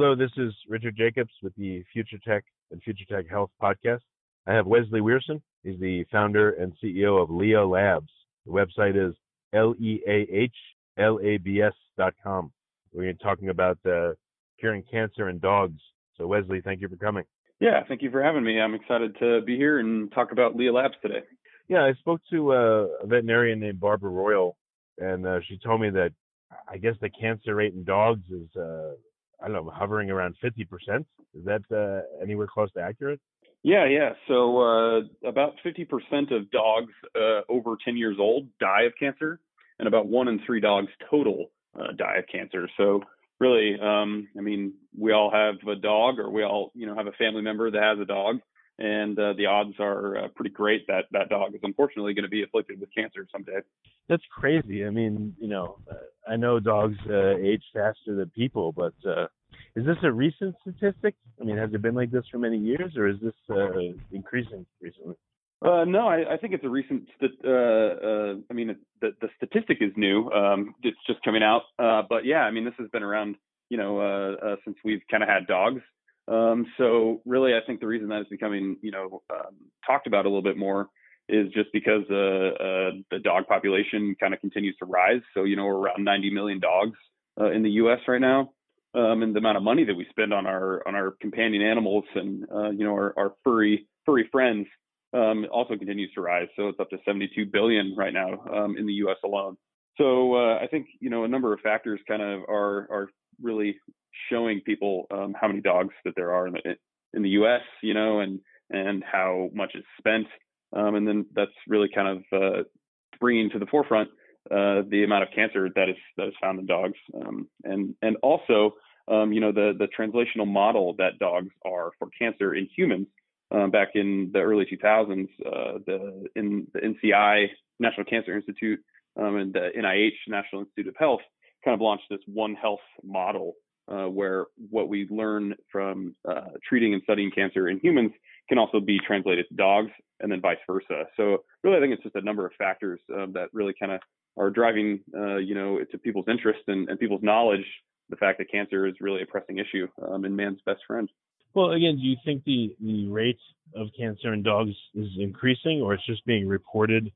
Hello, this is Richard Jacobs with the Future Tech and Future Tech Health podcast. I have Wesley Wierson. He's the founder and CEO of Leah Labs. The website is L-E-A-H-L-A-B-S.com. We're going to be talking about uh, curing cancer in dogs. So, Wesley, thank you for coming. Yeah, thank you for having me. I'm excited to be here and talk about Leah Labs today. Yeah, I spoke to uh, a veterinarian named Barbara Royal, and uh, she told me that I guess the cancer rate in dogs is uh, I don't know, hovering around 50%. Is that uh, anywhere close to accurate? Yeah, yeah. So uh, about 50% of dogs uh, over 10 years old die of cancer, and about one in three dogs total uh, die of cancer. So really, um, I mean, we all have a dog, or we all, you know, have a family member that has a dog, and uh, the odds are uh, pretty great that that dog is unfortunately going to be afflicted with cancer someday. That's crazy. I mean, you know, I know dogs uh, age faster than people, but uh, is this a recent statistic? I mean, has it been like this for many years, or is this uh, increasing recently? Uh, no, I, I, think it's a recent. St- uh, uh, I mean, the, the statistic is new. Um, it's just coming out. Uh, but yeah, I mean, this has been around, you know, uh, uh, since we've kind of had dogs. Um, so really, I think the reason that it's becoming, you know, um, talked about a little bit more is just because the dog population kind of continues to rise. So you know, we're around 90 million dogs in the U.S. right now um, and the amount of money that we spend on our on our companion animals and uh, you know our, our furry furry friends um, also continues to rise. So it's up to 72 billion right now um, in the U.S. alone. So uh, I think you know a number of factors kind of are are really showing people um, how many dogs that there are in the in the U.S. You know and and how much is spent, um, and then that's really kind of uh, bringing to the forefront uh, the amount of cancer that is that is found in dogs, um, and and also um, you know the the translational model that dogs are for cancer in humans. Um, back in the early 2000s, uh, the in the NCI National Cancer Institute um, and the NIH National Institute of Health kind of launched this One Health model, uh, where what we learn from uh, treating and studying cancer in humans can also be translated to dogs, and then vice versa. So really, I think it's just a number of factors um, that really kind of are driving, uh, you know, to people's interest and, and, people's knowledge the fact that cancer is really a pressing issue um, and man's best friend. Well, again, do you think the the rate of cancer in dogs is increasing, or it's just being reported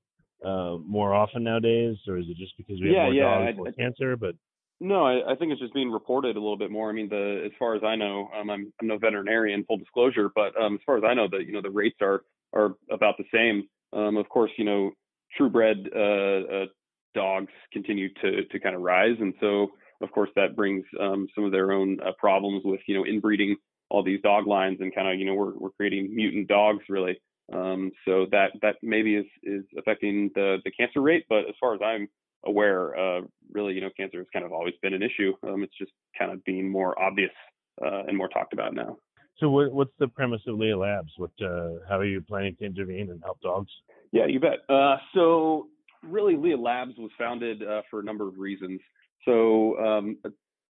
uh, more often nowadays, or is it just because we have yeah, more yeah, dogs with cancer? But no, I, I, think it's just being reported a little bit more. I mean, the as far as I know, um, I'm I'm no veterinarian, full disclosure, but um, as far as I know, the you know the rates are are about the same. Um, of course, you know, true-bred uh, uh, dogs continue to to kind of rise, and so of course that brings um, some of their own uh, problems with you know inbreeding all these dog lines and kind of you know we're we're creating mutant dogs really. Um, so that that maybe is is affecting the the cancer rate, but as far as I'm aware, uh, really you know cancer has kind of always been an issue. Um, it's just kind of being more obvious uh, and more talked about now. So what, what's the premise of Leah Labs? What uh, how are you planning to intervene and help dogs? Yeah, you bet. Uh, so really, Leah Labs was founded uh, for a number of reasons. So, um,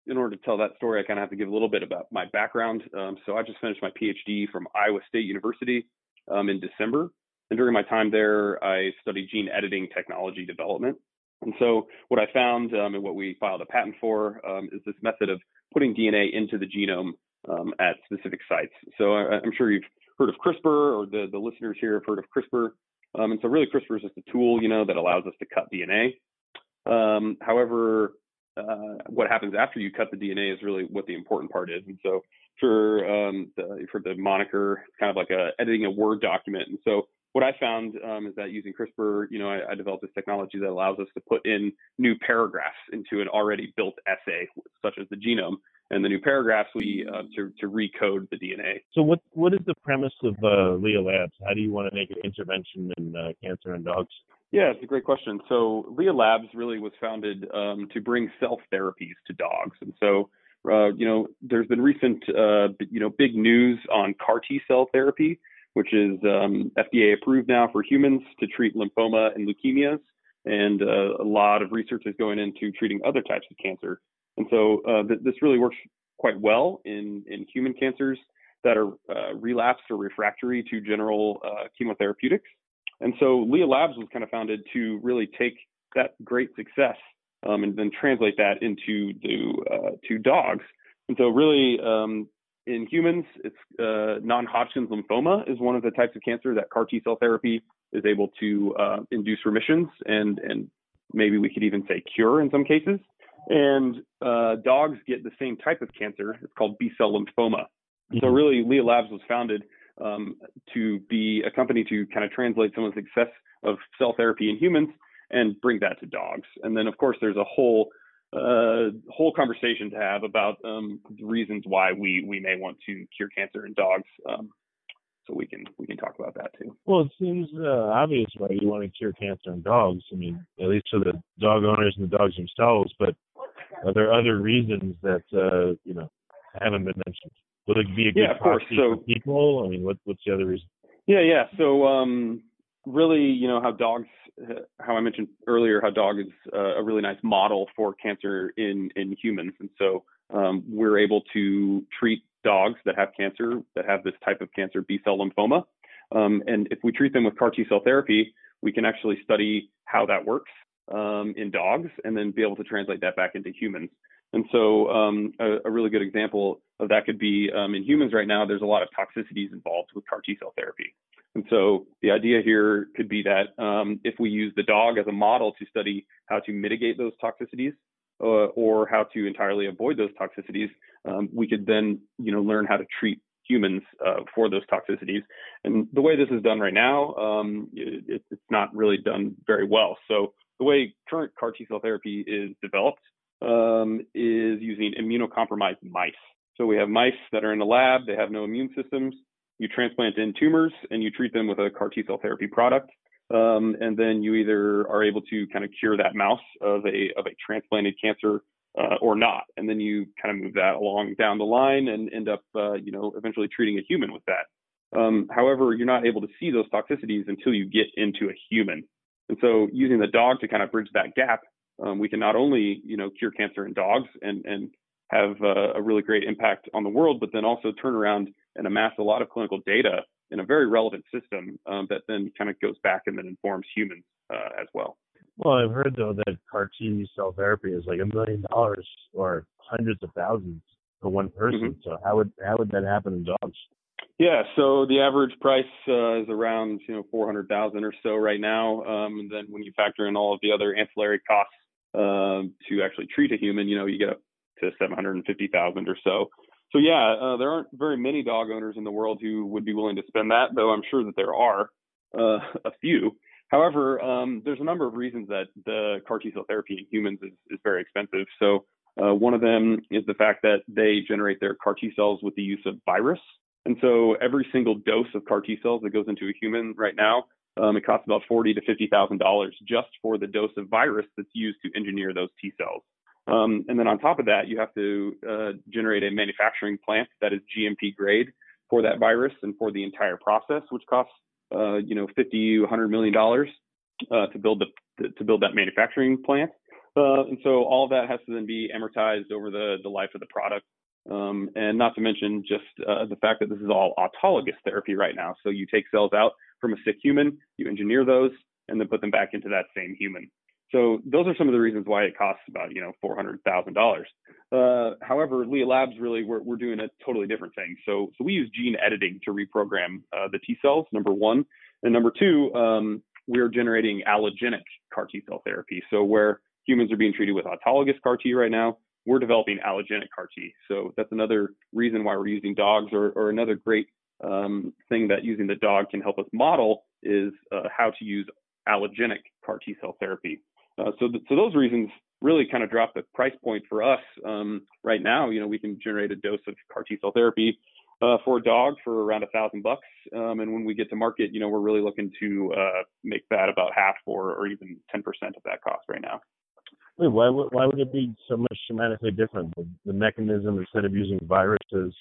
in order to tell that story, I kind of have to give a little bit about my background. Um, so, I just finished my PhD from Iowa State University. um, in December. And during my time there, I studied gene editing technology development. And so what I found um, and what we filed a patent for um, is this method of putting DNA into the genome um, at specific sites. So I, am sure you've heard of CRISPR or the, the listeners here have heard of CRISPR. Um, and so really CRISPR is just a tool, you know, that allows us to cut DNA. Um, however, uh, what happens after you cut the DNA is really what the important part is. And so for um, the, for the moniker, it's kind of like a, editing a Word document. And so what I found um, is that using CRISPR, you know, I, I, developed this technology that allows us to put in new paragraphs into an already built essay, such as the genome. And the new paragraphs we uh, to, to recode the DNA. So what what is the premise of uh, Leah Labs? How do you want to make an intervention in uh, cancer in dogs? Yeah, it's a great question. So Leah Labs really was founded um, to bring cell therapies to dogs, and so uh, you know there's been recent uh, you know big news on CAR T cell therapy, which is um, FDA approved now for humans to treat lymphoma and leukemias, and uh, a lot of research is going into treating other types of cancer. And so uh, th- this really works quite well in in human cancers that are uh, relapsed or refractory to general chemotherapeutics. And so Leah Labs was kind of founded to really take that great success um, and then translate that into to, uh, to dogs. And so really um, in humans, it's uh, non-Hodgkin's lymphoma is one of the types of cancer that CAR T cell therapy is able to uh, induce remissions and and maybe we could even say cure in some cases. And uh, dogs get the same type of cancer. It's called B cell lymphoma. Mm-hmm. So really, Leah Labs was founded um, to be a company to kind of translate some of the success of cell therapy in humans and bring that to dogs. And then, of course, there's a whole uh, whole conversation to have about um, the reasons why we we may want to cure cancer in dogs. Um, so we can we can talk about that too. Well, it seems uh, obvious why you want to cure cancer in dogs. I mean, at least for the dog owners and the dogs themselves. But are there other reasons that uh, you know haven't been mentioned? Would it be a good yeah, course. So, for people? I mean, what, what's the other reason? Yeah, yeah. So, um, really, you know, how dogs, how I mentioned earlier, how dog is uh, a really nice model for cancer in in humans, and so um, we're able to treat dogs that have cancer, that have this type of cancer, B cell lymphoma, um, and if we treat them with CAR T cell therapy, we can actually study how that works um, in dogs, and then be able to translate that back into humans. And so, um, a, a, really good example of that could be um, in humans right now, there's a lot of toxicities involved with CAR T cell therapy. And so, the idea here could be that um, if we use the dog as a model to study how to mitigate those toxicities uh, or how to entirely avoid those toxicities, um, we could then, you know, learn how to treat humans uh, for those toxicities. And the way this is done right now, um, it, it's not really done very well. So, the way current CAR T cell therapy is developed um, is using immunocompromised mice. So we have mice that are in the lab, they have no immune systems. You transplant in tumors and you treat them with a CAR T cell therapy product. Um, and then you either are able to kind of cure that mouse of a of a transplanted cancer uh, or not, and then you kind of move that along down the line and end up, uh, you know, eventually treating a human with that. Um, however, you're not able to see those toxicities until you get into a human. And so, using the dog to kind of bridge that gap um, we can not only you know cure cancer in dogs and and have uh, a really great impact on the world, but then also turn around and amass a lot of clinical data in a very relevant system um, that then kind of goes back and then informs humans uh, as well. Well, I've heard though that CAR T cell therapy is like a million dollars or hundreds of thousands for one person. Mm-hmm. So how would how would that happen in dogs? Yeah, so the average price uh, is around you know four hundred thousand or so right now, um, and then when you factor in all of the other ancillary costs um, to actually treat a human, you know, you get up to 750,000 or so. So yeah, uh, there aren't very many dog owners in the world who would be willing to spend that, though I'm sure that there are uh, a few. However, um, there's a number of reasons that the CAR T cell therapy in humans is, is very expensive. So uh, one of them is the fact that they generate their CAR T cells with the use of virus. And so every single dose of CAR T cells that goes into a human right now um, it costs about forty to fifty thousand dollars just for the dose of virus that's used to engineer those T cells. Um, and then on top of that, you have to uh, generate a manufacturing plant that is GMP grade for that virus and for the entire process, which costs uh, you know 50, 100 million dollars uh, to build the to build that manufacturing plant. Uh, and so all of that has to then be amortized over the the life of the product. Um, and not to mention just uh, the fact that this is all autologous therapy right now. So you take cells out from a sick human, you engineer those, and then put them back into that same human. So those are some of the reasons why it costs about you know four hundred thousand uh, dollars. However, Leah Labs really we're, we're doing a totally different thing. So so we use gene editing to reprogram uh, the T cells. Number one, and number two, um, we're generating allogenic CAR T cell therapy. So where humans are being treated with autologous CAR T right now, we're developing allogenic CAR T. So that's another reason why we're using dogs, or, or another great um, thing that using the dog can help us model is uh, how to use allogenic CAR T cell therapy. Uh, so, th- so those reasons really kind of drop the price point for us. Um, right now, you know, we can generate a dose of CAR T cell therapy uh, for a dog for around a thousand bucks. Um, and when we get to market, you know, we're really looking to uh, make that about half or, or even 10% of that cost right now. Wait, why would why would it be so much dramatically different? The, the mechanism instead of using viruses,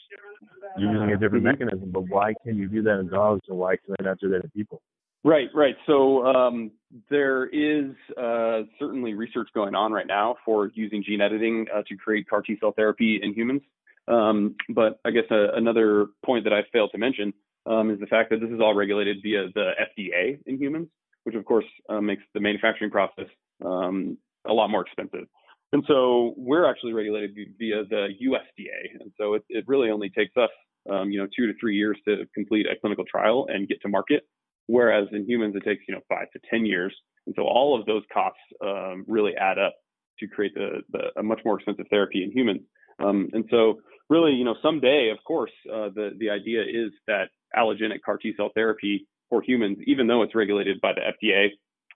you're using a different mm-hmm. mechanism. But why can you do that in dogs and why can I not do that in people? Right, right. So um, there is uh, certainly research going on right now for using gene editing uh, to create CAR T cell therapy in humans. Um, but I guess uh, another point that I failed to mention um, is the fact that this is all regulated via the FDA in humans, which of course uh, makes the manufacturing process um, a lot more expensive. And so we're actually regulated via the USDA, and so it, it really only takes us, um, you know, two to three years to complete a clinical trial and get to market whereas in humans it takes you know five to ten years. And so all of those costs um, really add up to create the, the, a much more expensive therapy in humans. Um, and so really, you know, someday, of course, uh, the the idea is that allogenic CAR T cell therapy for humans, even though it's regulated by the FDA,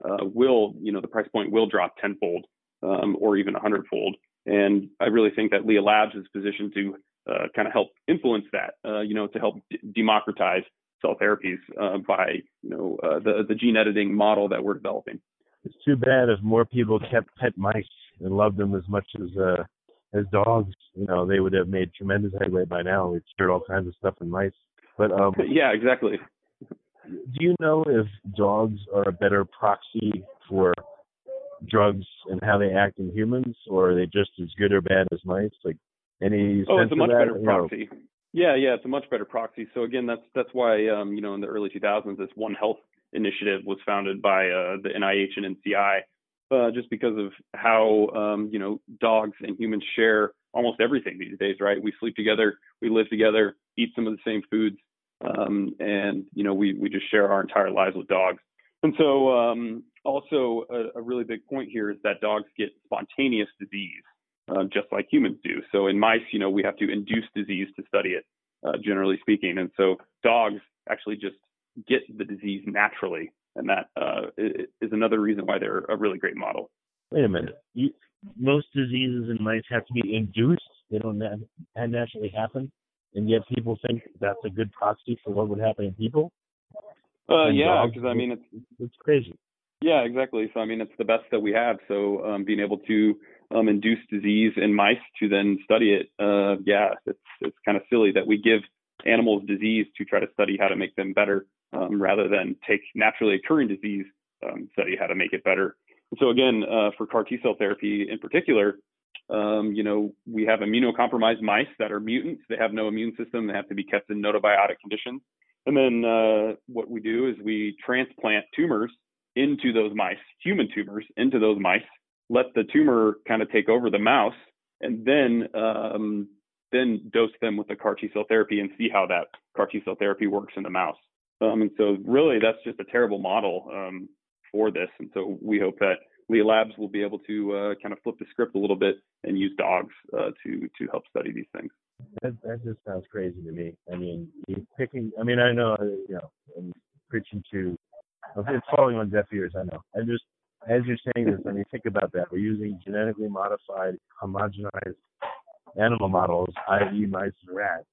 uh, will you know the price point will drop tenfold um, or even a hundredfold. And I really think that Leah Labs is positioned to uh, kind of help influence that, uh, you know, to help d- democratize cell therapies uh, by you know uh, the the gene editing model that we're developing. It's too bad if more people kept pet mice and loved them as much as uh, as dogs. You know, they would have made tremendous headway by now. We've cured all kinds of stuff in mice. But um, yeah, exactly. Do you know if dogs are a better proxy for drugs and how they act in humans, or are they just as good or bad as mice? Like any oh, it's a much better proxy. Yeah, yeah, it's a much better proxy. So again, that's that's why um, you know in the early 2000s this One Health initiative was founded by uh, the NIH and NCI, uh, just because of how um, you know dogs and humans share almost everything these days, right? We sleep together, we live together, eat some of the same foods, um, and you know we we just share our entire lives with dogs. And so um, also a, a really big point here is that dogs get spontaneous disease uh, just like humans do. So in mice, you know, we have to induce disease to study it, uh, generally speaking. And so dogs actually just get the disease naturally, and that uh, is another reason why they're a really great model. Wait a minute. You, most diseases in mice have to be induced; they don't naturally happen, and yet people think that's a good proxy for what would happen in people. Uh, yeah, because I mean, it's it's crazy. Yeah, exactly. So I mean, it's the best that we have. So um, being able to um, induce disease in mice to then study it, uh, yeah, it's it's kind of silly that we give animals disease to try to study how to make them better, um, rather than take naturally occurring disease, um, study how to make it better. So again, uh, for CAR T cell therapy in particular, um, you know, we have immunocompromised mice that are mutants. They have no immune system. They have to be kept in gnotobiotic conditions. And then uh, what we do is we transplant tumors into those mice, human tumors into those mice, let the tumor kind of take over the mouse, and then um, then dose them with the CAR T cell therapy and see how that CAR T cell therapy works in the mouse. Um, and so really that's just a terrible model um, for this. And so we hope that Leah Labs will be able to uh, kind of flip the script a little bit and use dogs uh, to to help study these things. That, that just sounds crazy to me. I mean, you picking. I mean, I know you know, I'm preaching to it's falling on deaf ears, I know. I just, as you're saying this, I mean, think about that. We're using genetically modified, homogenized animal models, i.e., mice and rats.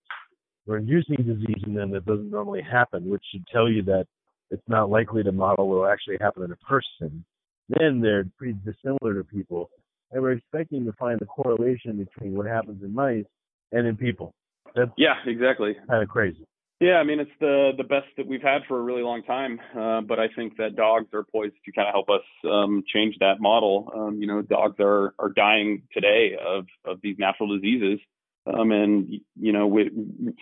We're inducing disease in them that doesn't normally happen, which should tell you that it's not likely to model will actually happen in a person. Then they're pretty dissimilar to people, and we're expecting to find the correlation between what happens in mice and in people. That's yeah, exactly. Kind of crazy. Yeah, I mean it's the the best that we've had for a really long time, uh, but I think that dogs are poised to kind of help us um, change that model. Um, you know, dogs are are dying today of of these natural diseases, Um, and you know, we,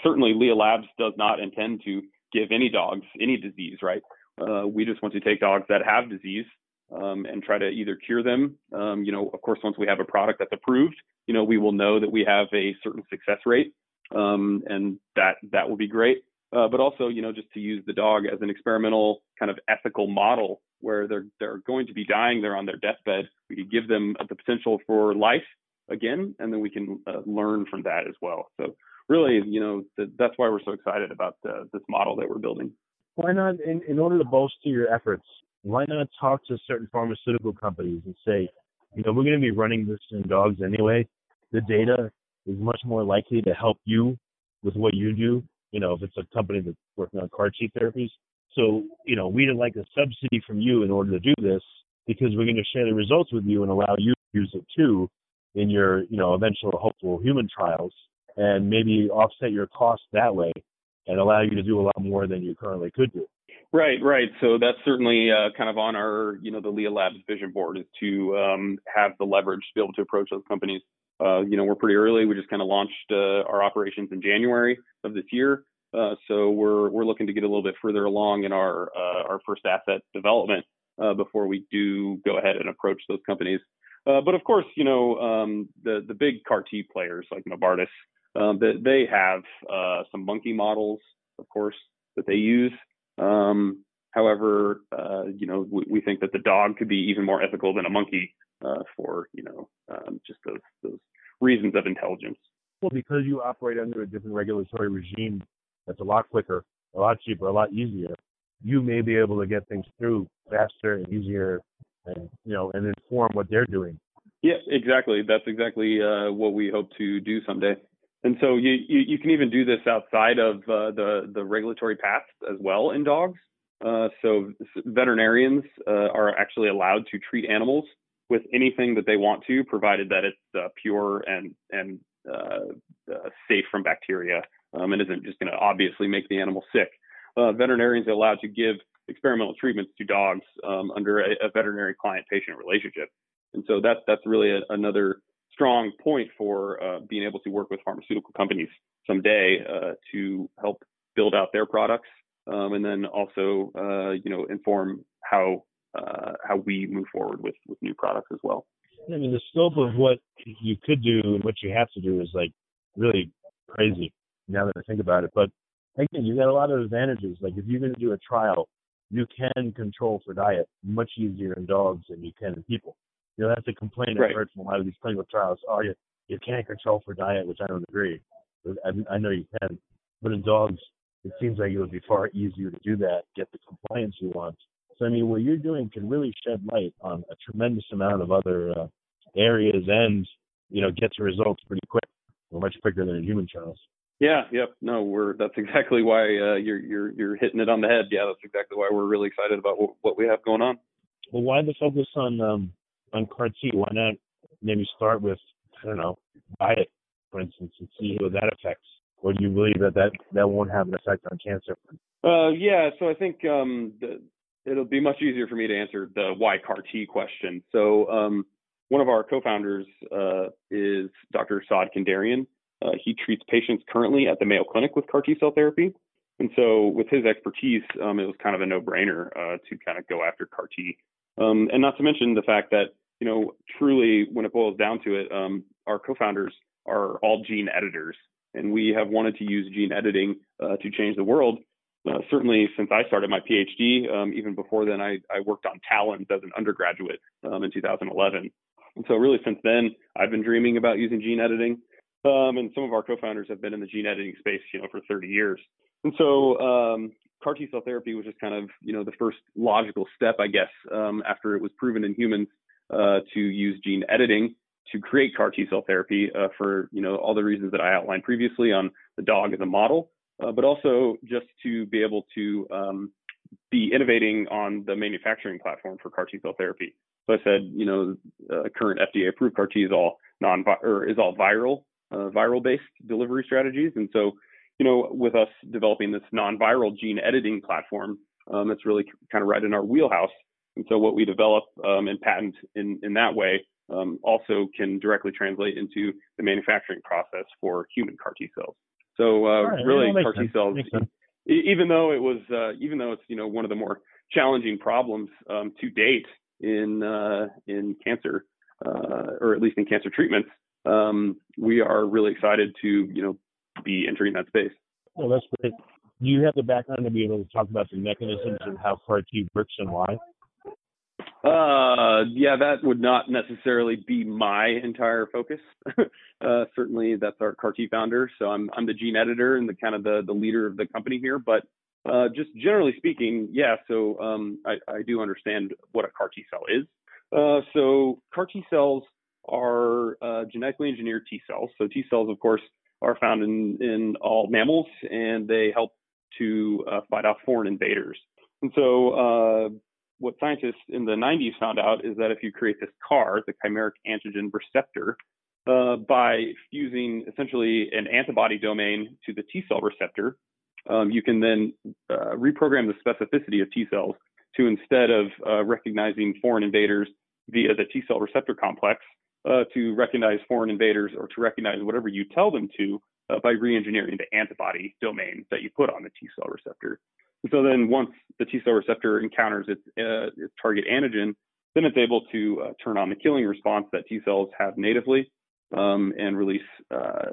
certainly Leah Labs does not intend to give any dogs any disease, right? Uh, we just want to take dogs that have disease um, and try to either cure them. Um, you know, of course, once we have a product that's approved, you know, we will know that we have a certain success rate, um, and that that will be great. Uh, but also, you know, just to use the dog as an experimental kind of ethical model where they're they're going to be dying, they're on their deathbed. We could give them the potential for life again, and then we can uh, learn from that as well. So really, you know, th- that's why we're so excited about uh, this model that we're building. Why not, in, in order to bolster your efforts, why not talk to certain pharmaceutical companies and say, you know, we're going to be running this in dogs anyway. The data is much more likely to help you with what you do. You know, if it's a company that's working on CAR T therapies. So, you know, we'd like a subsidy from you in order to do this because we're going to share the results with you and allow you to use it too in your, you know, eventual hopeful human trials and maybe offset your costs that way and allow you to do a lot more than you currently could do. Right, right. So that's certainly uh, kind of on our, you know, the Leah Labs vision board is to um, have the leverage to be able to approach those companies. Uh, you know, we're pretty early. We just kind of launched uh, our operations in January of this year, uh, so we're we're looking to get a little bit further along in our uh, our first asset development uh, before we do go ahead and approach those companies. Uh but of course, you know, um, the the big CAR T players like Novartis, um, they, they have uh some monkey models, of course, that they use. Um, however, uh, you know, we, we, think that the dog could be even more ethical than a monkey uh, for, you know, um, just those, those reasons of intelligence. Well, because you operate under a different regulatory regime that's a lot quicker, a lot cheaper, a lot easier, you may be able to get things through faster and easier and, you know, and inform what they're doing. Yeah, exactly. That's exactly uh, what we hope to do someday. And so you, you, you can even do this outside of uh, the the regulatory paths as well in dogs. Uh, so veterinarians uh, are actually allowed to treat animals with anything that they want to, provided that it's uh, pure and and uh, uh, safe from bacteria um, and isn't just going to obviously make the animal sick. veterinarians are allowed to give experimental treatments to dogs um, under a, a veterinary client-patient relationship, and so that's that's really a, another strong point for uh, being able to work with pharmaceutical companies someday uh, to help build out their products, um, and then also uh, you know inform how uh, how we move forward with with new products as well. I mean, the scope of what you could do and what you have to do is like really crazy now that I think about it. But again, you got a lot of advantages. Like if you're going to do a trial, you can control for diet much easier in dogs than you can in people. You know, that's a complaint right. I've heard from a lot of these clinical trials. Oh, you you can't control for diet, which I don't agree. I, I know you can, but in dogs, it seems like it would be far easier to do that, get the compliance you want. So I mean, what you're doing can really shed light on a tremendous amount of other uh, areas, and you know, get to results pretty quick, or much quicker than in human trials. Yeah, yep. No, we're that's exactly why uh, you're you're you're hitting it on the head. Yeah, that's exactly why we're really excited about what, what we have going on. Well, why the focus on um, on CAR T? Why not maybe start with I don't know diet, for instance, and see how that affects? Or do you believe that that, that won't have an effect on cancer? Uh, yeah, so I think um, the, it'll be much easier for me to answer the why CAR T question. So um, one of our co-founders uh, is Dr. Saad Kenderian. Uh, he treats patients currently at the Mayo Clinic with CAR T cell therapy. And so, with his expertise, um, it was kind of a no-brainer uh, to kind of go after CAR T. Um, and not to mention the fact that you know, truly, when it boils down to it, um, our co-founders are all gene editors, and we have wanted to use gene editing uh, to change the world. Uh, certainly, since I started my PhD, um, even before then, I, I, worked on TALENs as an undergraduate um, in 2011. And so, really, since then, I've been dreaming about using gene editing. Um, and some of our co-founders have been in the gene editing space, you know, for 30 years. And so, um, CAR T cell therapy was just kind of, you know, the first logical step, I guess, um, after it was proven in humans uh, to use gene editing to create CAR T cell therapy uh, for you know all the reasons that I outlined previously on the dog as a model, uh, but also just to be able to um, be innovating on the manufacturing platform for CAR T cell therapy. So I said, you know, uh, current FDA approved CAR T is all non or is all viral uh, viral based delivery strategies, and so you know with us developing this non-viral gene editing platform, um, it's really kind of right in our wheelhouse and so what we develop um, and patent in, in that way um, also can directly translate into the manufacturing process for human CAR T cells. So uh, right, really, CAR T cells, even though it was, uh, even though it's you know one of the more challenging problems um, to date in uh, in cancer, uh, or at least in cancer treatments, um, we are really excited to you know be entering that space. Well, that's great. Do you have the background to be able to talk about the mechanisms and how CAR T works and why? Uh, yeah, that would not necessarily be my entire focus. uh, certainly, that's our CAR T founder. So I'm I'm the gene editor and the kind of the the leader of the company here. But uh, just generally speaking, yeah. So um, I, I do understand what a CAR T cell is. Uh, so CAR T cells are uh, genetically engineered T cells. So T cells, of course, are found in in all mammals, and they help to uh, fight off foreign invaders. And so what scientists in the 90s found out is that if you create this CAR, the chimeric antigen receptor, uh, by fusing essentially an antibody domain to the T cell receptor, um, you can then uh, reprogram the specificity of T cells to instead of uh, recognizing foreign invaders via the T cell receptor complex, uh, to recognize foreign invaders or to recognize whatever you tell them to uh, by re-engineering the antibody domain that you put on the T cell receptor. So then once the T cell receptor encounters its, uh, its target antigen, then it's able to uh, turn on the killing response that T cells have natively um, and release uh,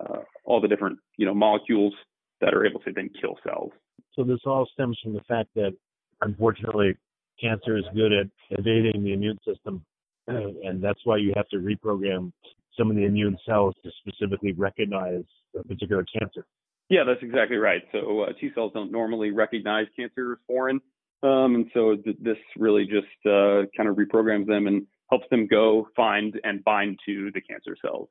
uh, all the different you know molecules that are able to then kill cells. So this all stems from the fact that unfortunately cancer is good at evading the immune system, and that's why you have to reprogram some of the immune cells to specifically recognize a particular cancer. Yeah, that's exactly right. So uh, T cells don't normally recognize cancer as foreign, um, and so th- this really just uh, kind of reprograms them and helps them go find and bind to the cancer cells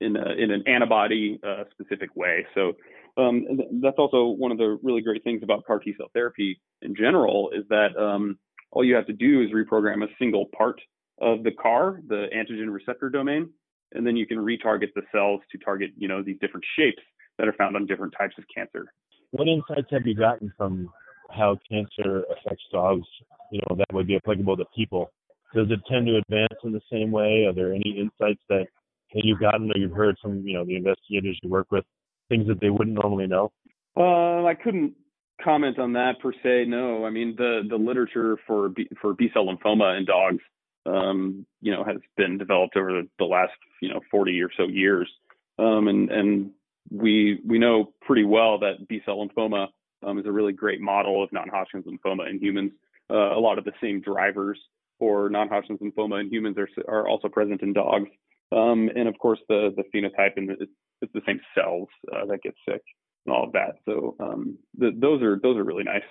in a, in an antibody uh, specific way. So um, that's also one of the really great things about CAR T cell therapy in general is that um, all you have to do is reprogram a single part of the CAR, the antigen receptor domain, and then you can retarget the cells to target you know these different shapes that are found on different types of cancer. What insights have you gotten from how cancer affects dogs, you know, that would be applicable to people? Does it tend to advance in the same way? Are there any insights that, that you've gotten or you've heard from, you know, the investigators you work with, things that they wouldn't normally know? Uh, I couldn't comment on that per se. No, I mean the the literature for B, for B cell lymphoma in dogs, um, you know, has been developed over the last you know 40 or so years, um, and and we we know pretty well that B cell lymphoma um, is a really great model of non-Hodgkin's lymphoma in humans. Uh, a lot of the same drivers for non-Hodgkin's lymphoma in humans are are also present in dogs, um, and of course the the phenotype and it's, it's the same cells uh, that get sick and all of that. So um, the, those are those are really nice.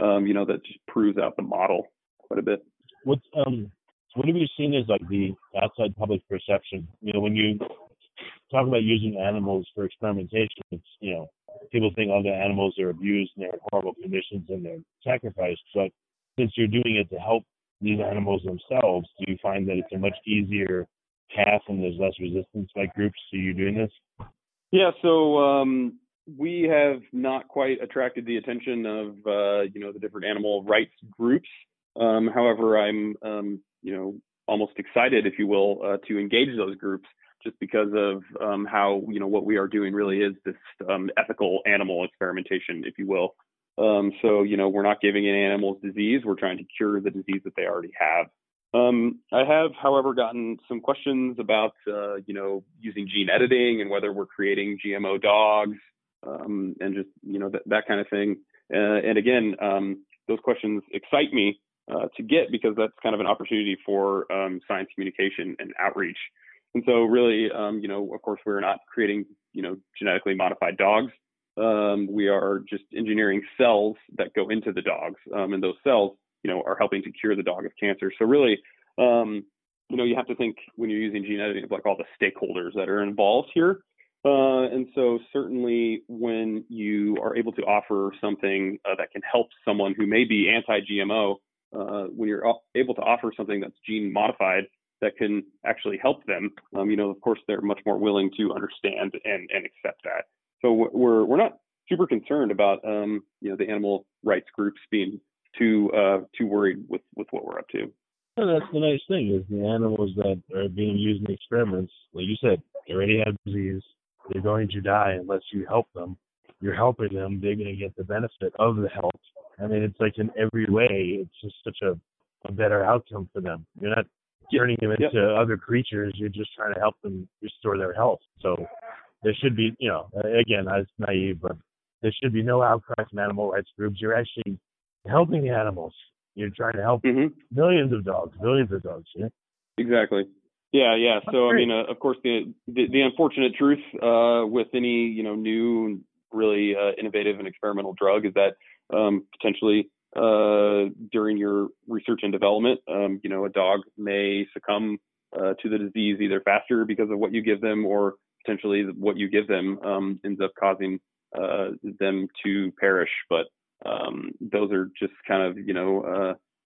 Um, you know that just proves out the model quite a bit. What's um what have you seen as like the outside public perception? You know, when you talk about using animals for experimentation, it's you know people think all the animals are abused and they're in horrible conditions and they're sacrificed. But since you're doing it to help these animals themselves, do you find that it's a much easier path and there's less resistance by groups to you doing this? Yeah, so um, we have not quite attracted the attention of uh, you know the different animal rights groups. Um, however, I'm um, you know almost excited, if you will, uh, to engage those groups just because of um, how you know what we are doing really is this um, ethical animal experimentation, if you will. Um, so you know we're not giving an animals disease; we're trying to cure the disease that they already have. Um, I have, however, gotten some questions about uh, you know using gene editing and whether we're creating GMO dogs um, and just you know that, that kind of thing. Uh, and again, um, those questions excite me uh, to get because that's kind of an opportunity for science communication and outreach. And so really, um, you know, of course, we're not creating, you know, genetically modified dogs. Um, we are just engineering cells that go into the dogs, um, and those cells, you know, are helping to cure the dog of cancer. So really, um, you know, you have to think when you're using gene editing of like all the stakeholders that are involved here. Uh, and so certainly when you are able to offer something uh, that can help someone who may be anti-GMO, uh, when you're able to offer something that's gene modified, that can actually help them, um, you know, of course, they're much more willing to understand and, and accept that. So we're we're not super concerned about um, you know the animal rights groups being too uh, too worried with with what we're up to. And that's the nice thing is the animals that are being used in experiments, like you said, they already have disease. They're going to die unless you help them. You're helping them. They're going to get the benefit of the help. I mean, it's like in every way, it's just such a, a better outcome for them. You're not turning them into yep. other creatures. You're just trying to help them restore their health. So there should be, you know, again, I was naive, but there should be no outcry from animal rights groups. You're actually helping the animals. You're trying to help mm-hmm. millions of dogs, millions of dogs. Yeah? Exactly. Yeah, yeah. So I mean, uh, of course, the, the, the unfortunate truth uh, with any you know new, really uh, innovative and experimental drug is that um, potentially uh, during your research and development, um, you know, a dog may succumb uh, to the disease either faster because of what you give them, or potentially what you give them um, ends up causing uh, them to perish. But um, those are just kind of you know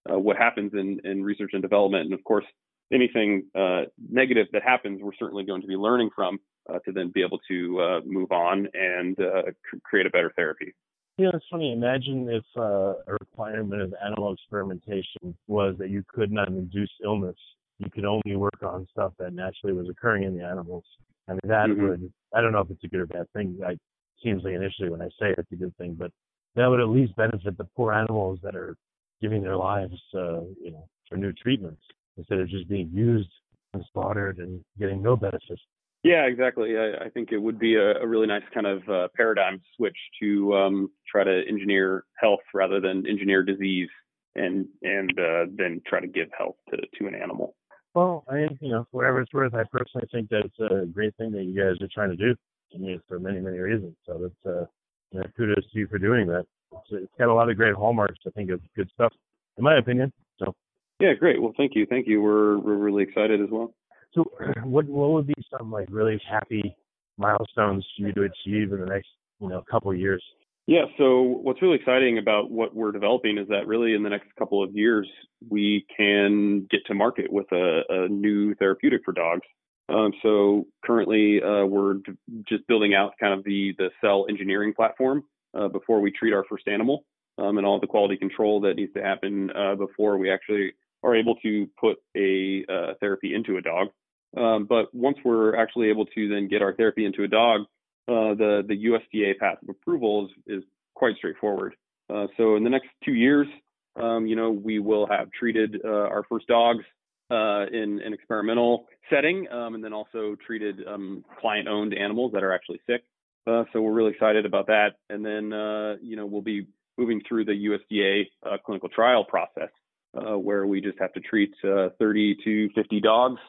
uh, uh, what happens in, in research and development. And of course, anything uh, negative that happens, we're certainly going to be learning from uh, to then be able to uh, move on and c- create a better therapy. Yeah, it's funny. Imagine if a requirement of animal experimentation was that you could not induce illness. You could only work on stuff that naturally was occurring in the animals. I mean, that mm-hmm. would, I don't know if it's a good or bad thing. It seems like initially when I say it, it's a good thing, but that would at least benefit the poor animals that are giving their lives, uh, you know, for new treatments instead of just being used and slaughtered and getting no benefit. Yeah, exactly. I, I think it would be a, a, really nice kind of uh, paradigm switch to um, try to engineer health rather than engineer disease, and and uh, then try to give health to to an animal. Well, I mean, you know, whatever it's worth, I personally think that it's a great thing that you guys are trying to do. I mean, for many many reasons. So that's uh, you know, kudos to you for doing that. It's, it's got a lot of great hallmarks, I think, of good stuff, in my opinion. So. Yeah, great. Well, thank you, thank you. We're we're really excited as well. So, what what would be some like really happy milestones for you to achieve in the next you know couple of years? Yeah. So, what's really exciting about what we're developing is that really in the next couple of years we can get to market with a, a new therapeutic for dogs. Um, so currently uh, we're d- just building out kind of the the cell engineering platform uh, before we treat our first animal um, and all the quality control that needs to happen uh, before we actually are able to put a uh, therapy into a dog. Um, but once we're actually able to then get our therapy into a dog, uh, the the USDA path of approval is, is quite straightforward. Uh, so in the next two years, um, you know, we will have treated our first dogs uh, in an experimental setting, um, and then also treated um, client-owned animals that are actually sick. Uh, so we're really excited about that. And then uh, you know we'll be moving through the USDA uh, clinical trial process, uh, where we just have to treat uh, 30 to 50 dogs,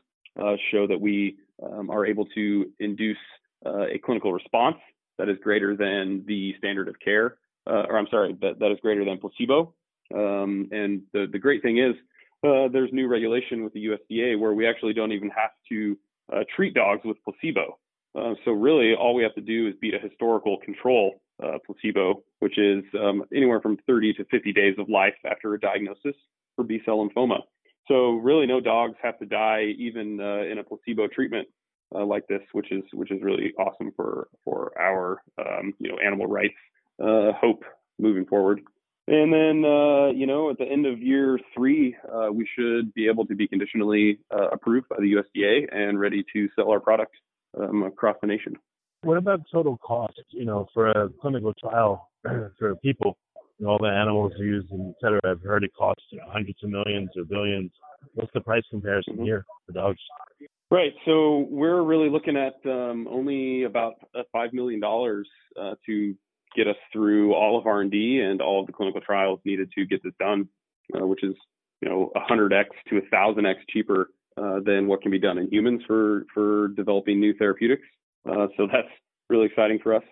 show that we um, are able to induce a clinical response that is greater than the standard of care, or I'm sorry, that, that is greater than placebo. Um, and the the great thing is uh, there's new regulation with the USDA where we actually don't even have to uh, treat dogs with placebo. Uh, so really, all we have to do is beat a historical control uh, placebo, which is um, anywhere from 30 to 50 days of life after a diagnosis for B-cell lymphoma. So really, no dogs have to die even uh, in a placebo treatment uh, like this, which is which is really awesome for for our um, you know animal rights hope moving forward. And then, uh, you know, at the end of year three, uh, we should be able to be conditionally uh, approved by the USDA and ready to sell our product um, across the nation. What about total cost? You know, for a clinical trial for people, all the animals used, and et cetera. I've heard it costs you know, hundreds of millions or billions. What's the price comparison mm-hmm. here for dogs? Right. So we're really looking at um, only about five million dollars uh, to get us through all of R&D and all of the clinical trials needed to get this done, uh, which is you know 100x to 1000x cheaper uh, than what can be done in humans for for developing new therapeutics. Uh, so that's really exciting for us.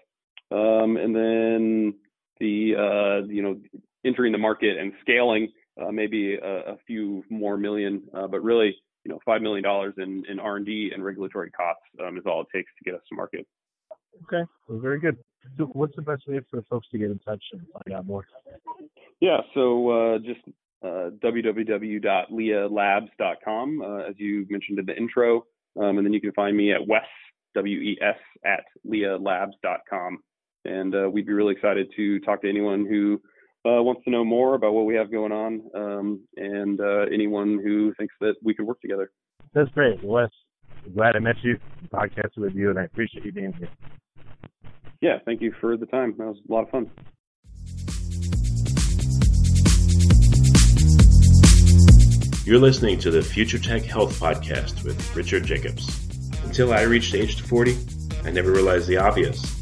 Um, and then the uh, you know entering the market and scaling uh, maybe a, a, few more million, uh, but really you know five million dollars in, in R&D and regulatory costs um, is all it takes to get us to market. Okay, well, very good. So what's the best way for folks to get in touch and find out more? Yeah, so uh, just uh, www.leahlabs.com, uh, as you mentioned in the intro. Um, and then you can find me at Wes, W-E-S, at leahlabs.com. And uh, we'd be really excited to talk to anyone who uh, wants to know more about what we have going on, um, and uh, anyone who thinks that we could work together. That's great, Wes. Glad I met you, podcasted with you, and I appreciate you being here. Yeah, thank you for the time. That was a lot of fun. You're listening to the Future Tech Health Podcast with Richard Jacobs. Until I reached age 40, I never realized the obvious